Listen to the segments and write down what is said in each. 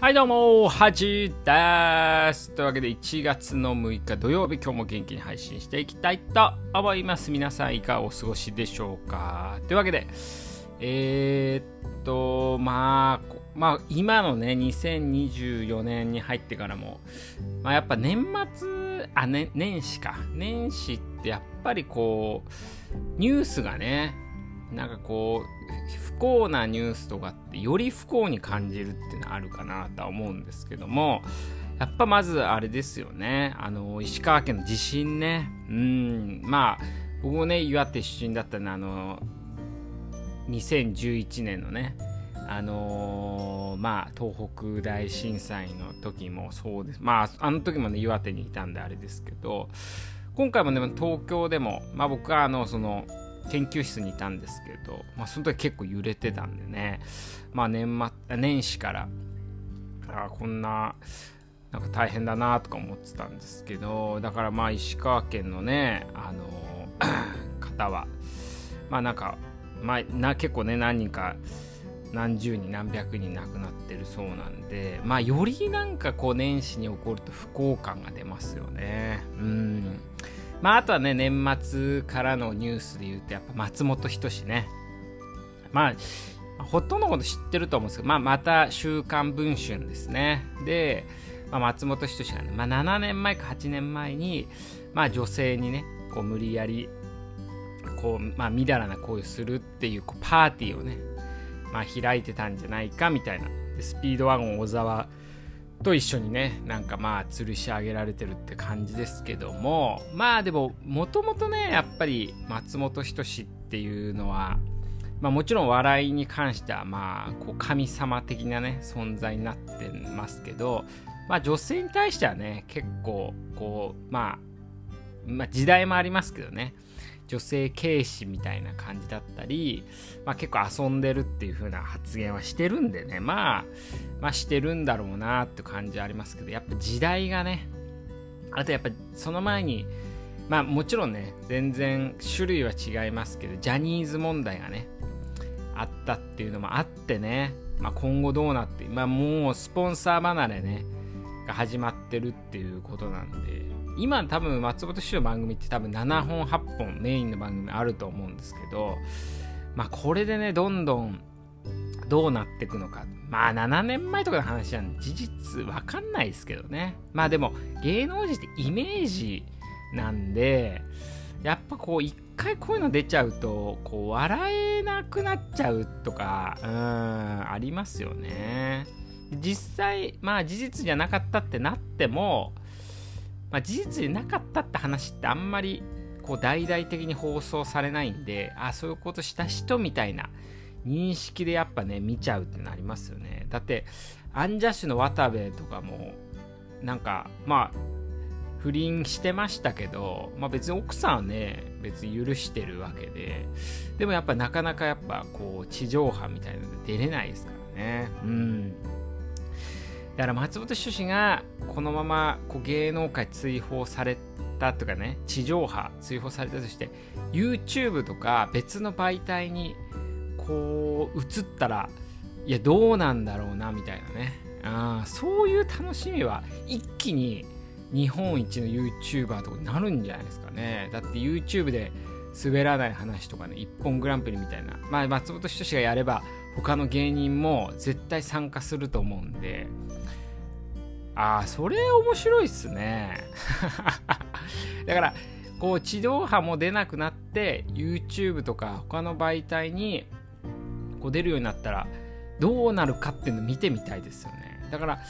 はいどうも、はじです。というわけで1月の6日土曜日、今日も元気に配信していきたいと思います。皆さんいかがお過ごしでしょうかというわけで、えー、っと、まあ、まあ、今のね、2024年に入ってからも、まあ、やっぱ年末、あ、ね、年始か。年始ってやっぱりこう、ニュースがね、なんかこう不幸なニュースとかってより不幸に感じるっていうのはあるかなとは思うんですけどもやっぱまずあれですよね。あの石川県の地震ね。うん。まあ僕もね岩手出身だったのあの2011年のねあのー、まあ東北大震災の時もそうです。まああの時もね岩手にいたんであれですけど今回もね東京でもまあ僕はあのその研究室にいたんですけど、まあ、その時結構揺れてたんでね、まあ年末、年始から、あこんな、なんか大変だなとか思ってたんですけど、だからまあ石川県のね、あの 方は、まあなんか、まあ、な結構ね、何人か、何十人何百人亡くなってるそうなんでまあよりなんかこう年始に起こると不幸感が出ますよね。うん。まあ、あとはね、年末からのニュースで言うと、やっぱ松本人志ね。まあ、ほとんどのこと知ってると思うんですけど、まあ、また週刊文春ですね。で、まあ、松本人志がね、まあ、7年前か8年前に、まあ、女性にね、こう無理やり、こう、まあ、みだらな行為をするっていうこうパーティーをね、まあ、開いてたんじゃないかみたいな。スピードワゴン小沢と一緒にねなんかまあ吊るし上げられてるって感じですけどもまあでももともとねやっぱり松本人志っていうのはまあもちろん笑いに関してはまあこう神様的なね存在になってますけどまあ女性に対してはね結構こうまあまあ時代もありますけどね。女性軽視みたいな感じだったり、まあ、結構遊んでるっていう風な発言はしてるんでね、まあ、まあしてるんだろうなって感じはありますけど、やっぱ時代がね、あとやっぱその前に、まあもちろんね、全然種類は違いますけど、ジャニーズ問題がね、あったっていうのもあってね、まあ今後どうなって、まあもうスポンサー離れね、が始まってるっていうことなんで、今多分松本市の番組って多分7本8本メインの番組あると思うんですけどまあこれでねどんどんどうなっていくのか。まあ7年前とかの話は事実わかんないですけどね。まあでも芸能人ってイメージなんでやっぱこう一回こういうの出ちゃうとこう笑えなくなっちゃうとかうんありますよね。実際まあ事実じゃなかったってなってもまあ、事実でなかったって話ってあんまりこう大々的に放送されないんであそういうことした人みたいな認識でやっぱね見ちゃうってなりますよね。だってアンジャッシュの渡部とかもなんかまあ不倫してましたけど、まあ、別に奥さんはね別に許してるわけででもやっぱなかなかやっぱこう地上波みたいなので出れないですからね。うん。だから松本人志がこのままこう芸能界追放されたとかね地上波追放されたとして YouTube とか別の媒体にこう映ったらいやどうなんだろうなみたいなね。あそういう楽しみは一気に日本一の YouTuber とかになるんじゃないですかね。だって YouTube で滑らない話とかね一本グランプリみたいな。まあ松本人志がやれば他の芸人も絶対参加すると思うんで。ああ、それ面白いっすね。だから、こう、地上波も出なくなって、YouTube とか他の媒体にこう出るようになったら、どうなるかっていうの見てみたいですよね。だから、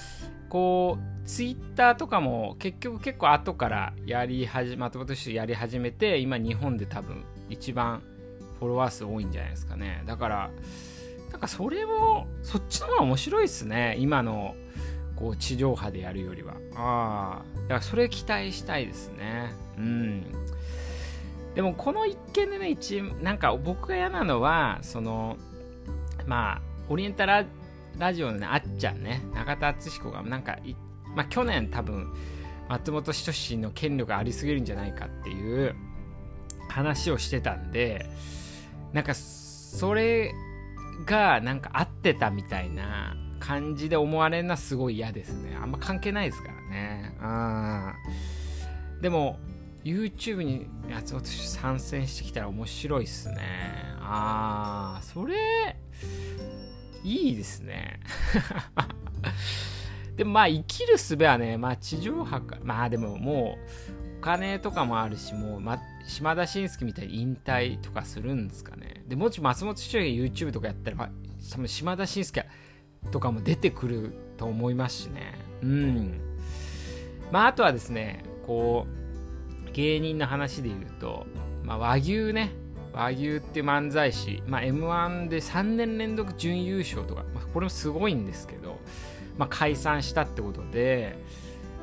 こう、Twitter とかも結局結構後からやり始め、松本氏やり始めて、今日本で多分一番フォロワー数多いんじゃないですかね。だから、なんかそれも、そっちの方が面白いっすね。今のこう地上波でやるよりは。ああだからそれ期待したいですね。うん。でもこの一件でね一なんか僕が嫌なのはそのまあオリエンタララジオのねあっちゃんね中田敦彦がなんかまあ去年多分松本人志の権力がありすぎるんじゃないかっていう話をしてたんでなんかそれがなんか合ってたみたいな感じで思われるのはすごい嫌ですね。あんま関係ないですからね。うん。でも YouTube にやつ私参戦してきたら面白いっすね。ああそれいいですね。でもまあ生きる術はね、まあ地上波か、まあでももうお金とかもあるし、もう、ま、島田紳介みたいに引退とかするんですかね。で、もし松本市長が YouTube とかやったら、まあ、多分島田紳介はとかも出てくると思いますしね。うん。まああとはですね、こう、芸人の話で言うと、まあ和牛ね、和牛って漫才師、まあ、M1 で3年連続準優勝とか、まあ、これもすごいんですけど、まあ、解散したってことで、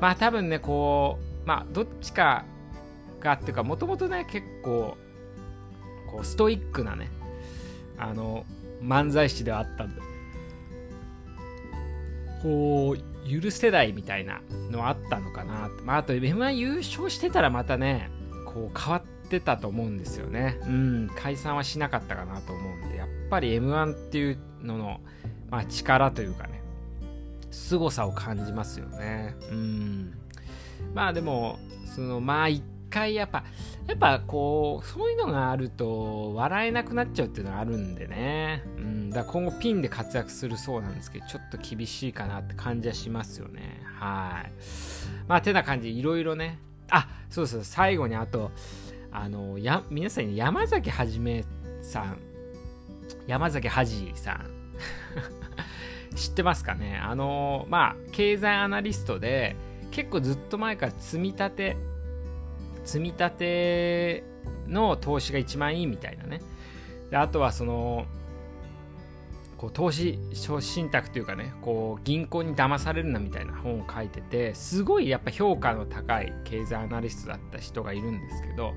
まあ多分ね、こう、まあどっちかがっていうか、もともとね、結構、こう、ストイックなね、あの、漫才師ではあったんで、こう、許せないみたいなのあったのかな。まああと M1 優勝してたらまたね、こう変わってたと思うんですよね。うん、解散はしなかったかなと思うんで、やっぱり M1 っていうのの、まあ、力というかね、凄さを感じますよね。うん。まあでも、その、まあ回やっぱ、やっぱこう、そういうのがあると笑えなくなっちゃうっていうのがあるんでね。うん。だから今後ピンで活躍するそうなんですけど、ちょっと厳しいかなって感じはしますよね。はい。まあてな感じ、いろいろね。あ、そうそう、最後にあと、あの、や、皆さんに山崎はじめさん、山崎はじさん 知ってますかね？あのまあ経済アナリストで結構ずっと前から積み立て積み立ての投資が一番いいみたいなね。であとはそのこう投資信託というかねこう銀行に騙されるなみたいな本を書いててすごいやっぱ評価の高い経済アナリストだった人がいるんですけど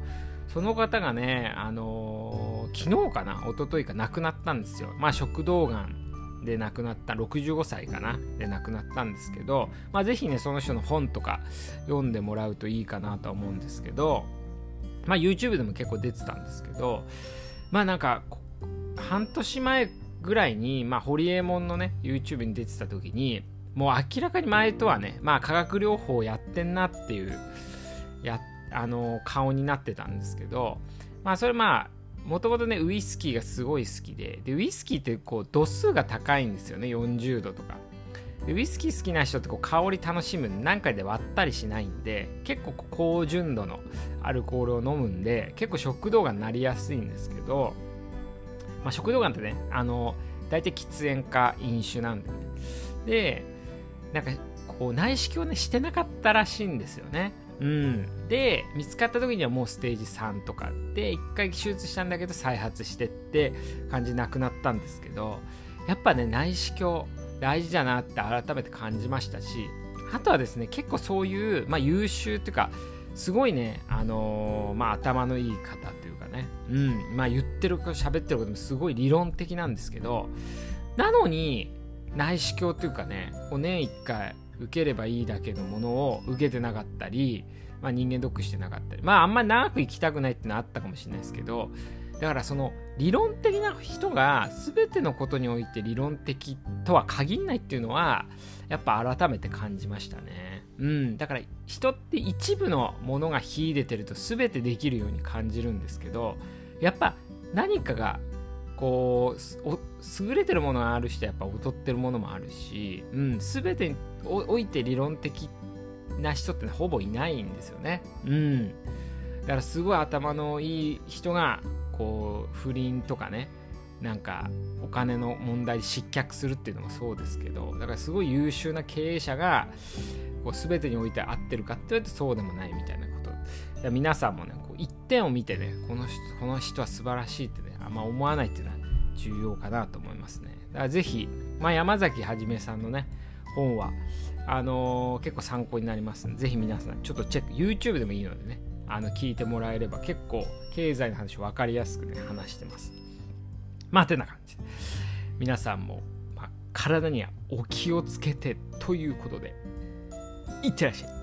その方がねあのー、昨日かな一昨日か亡くなったんですよ。まあ食道がんで亡くなった65歳かなで亡くなったんですけど、まあ、ぜひねその人の本とか読んでもらうといいかなとは思うんですけど、まあ、YouTube でも結構出てたんですけどまあなんか半年前ぐらいに、まあ、ホリエモンのね YouTube に出てた時にもう明らかに前とはねまあ化学療法やってんなっていうやあの顔になってたんですけどまあそれまあもともとねウイスキーがすごい好きで。でウイスキーってこう度数が高いんですよね40度とか。でウイスキー好きな人ってこう香り楽しむ何回で割ったりしないんで結構高純度のアルコールを飲むんで結構食道がんなりやすいんですけど、まあ、食道がんってねあの大体喫煙か飲酒なんで、ね、でなんかこう内視鏡ねしてなかったらしいんですよね。うん、で見つかった時にはもうステージ3とかで1回手術したんだけど再発してって感じなくなったんですけどやっぱね内視鏡大事だなって改めて感じましたしあとはですね結構そういう、まあ、優秀っていうかすごいね、あのー、まあ、頭のいい方というかね、うんまあ、言ってるか喋ってることもすごい理論的なんですけどなのに内視鏡っていうかね年1回受ければいいだけのものを受けてなかったり、まあ、人間ドックしてなかったりまああんまり長く生きたくないってのはあったかもしれないですけどだからその理論的な人が全てのことにおいて理論的とは限らないっていうのはやっぱ改めて感じましたね。うん。だから人って一部のものが秀でてると全てできるように感じるんですけどやっぱ何かがこう優れてるものがある人はやっぱ劣ってるものもあるし、うん、全てにおいて理論的な人ってほぼいないんですよね。うん、だからすごい頭のいい人がこう不倫とかねなんかお金の問題で失脚するっていうのもそうですけどだからすごい優秀な経営者がこう全てにおいて合ってるかって言われるとそうでもないみたいなこと皆さんもねこう一点を見てねこの人この人は素晴らしいってねあんま思わないっていうのは重要かなと思いますね。だからぜひ、まあ、山崎はじめさんのね、本は、あのー、結構参考になりますので、ぜひ皆さん、ちょっとチェック、YouTube でもいいのでね、あの聞いてもらえれば結構経済の話分かりやすくね、話してます。まあ、てな感じ。皆さんも、まあ、体にはお気をつけてということで、いってらっしゃい。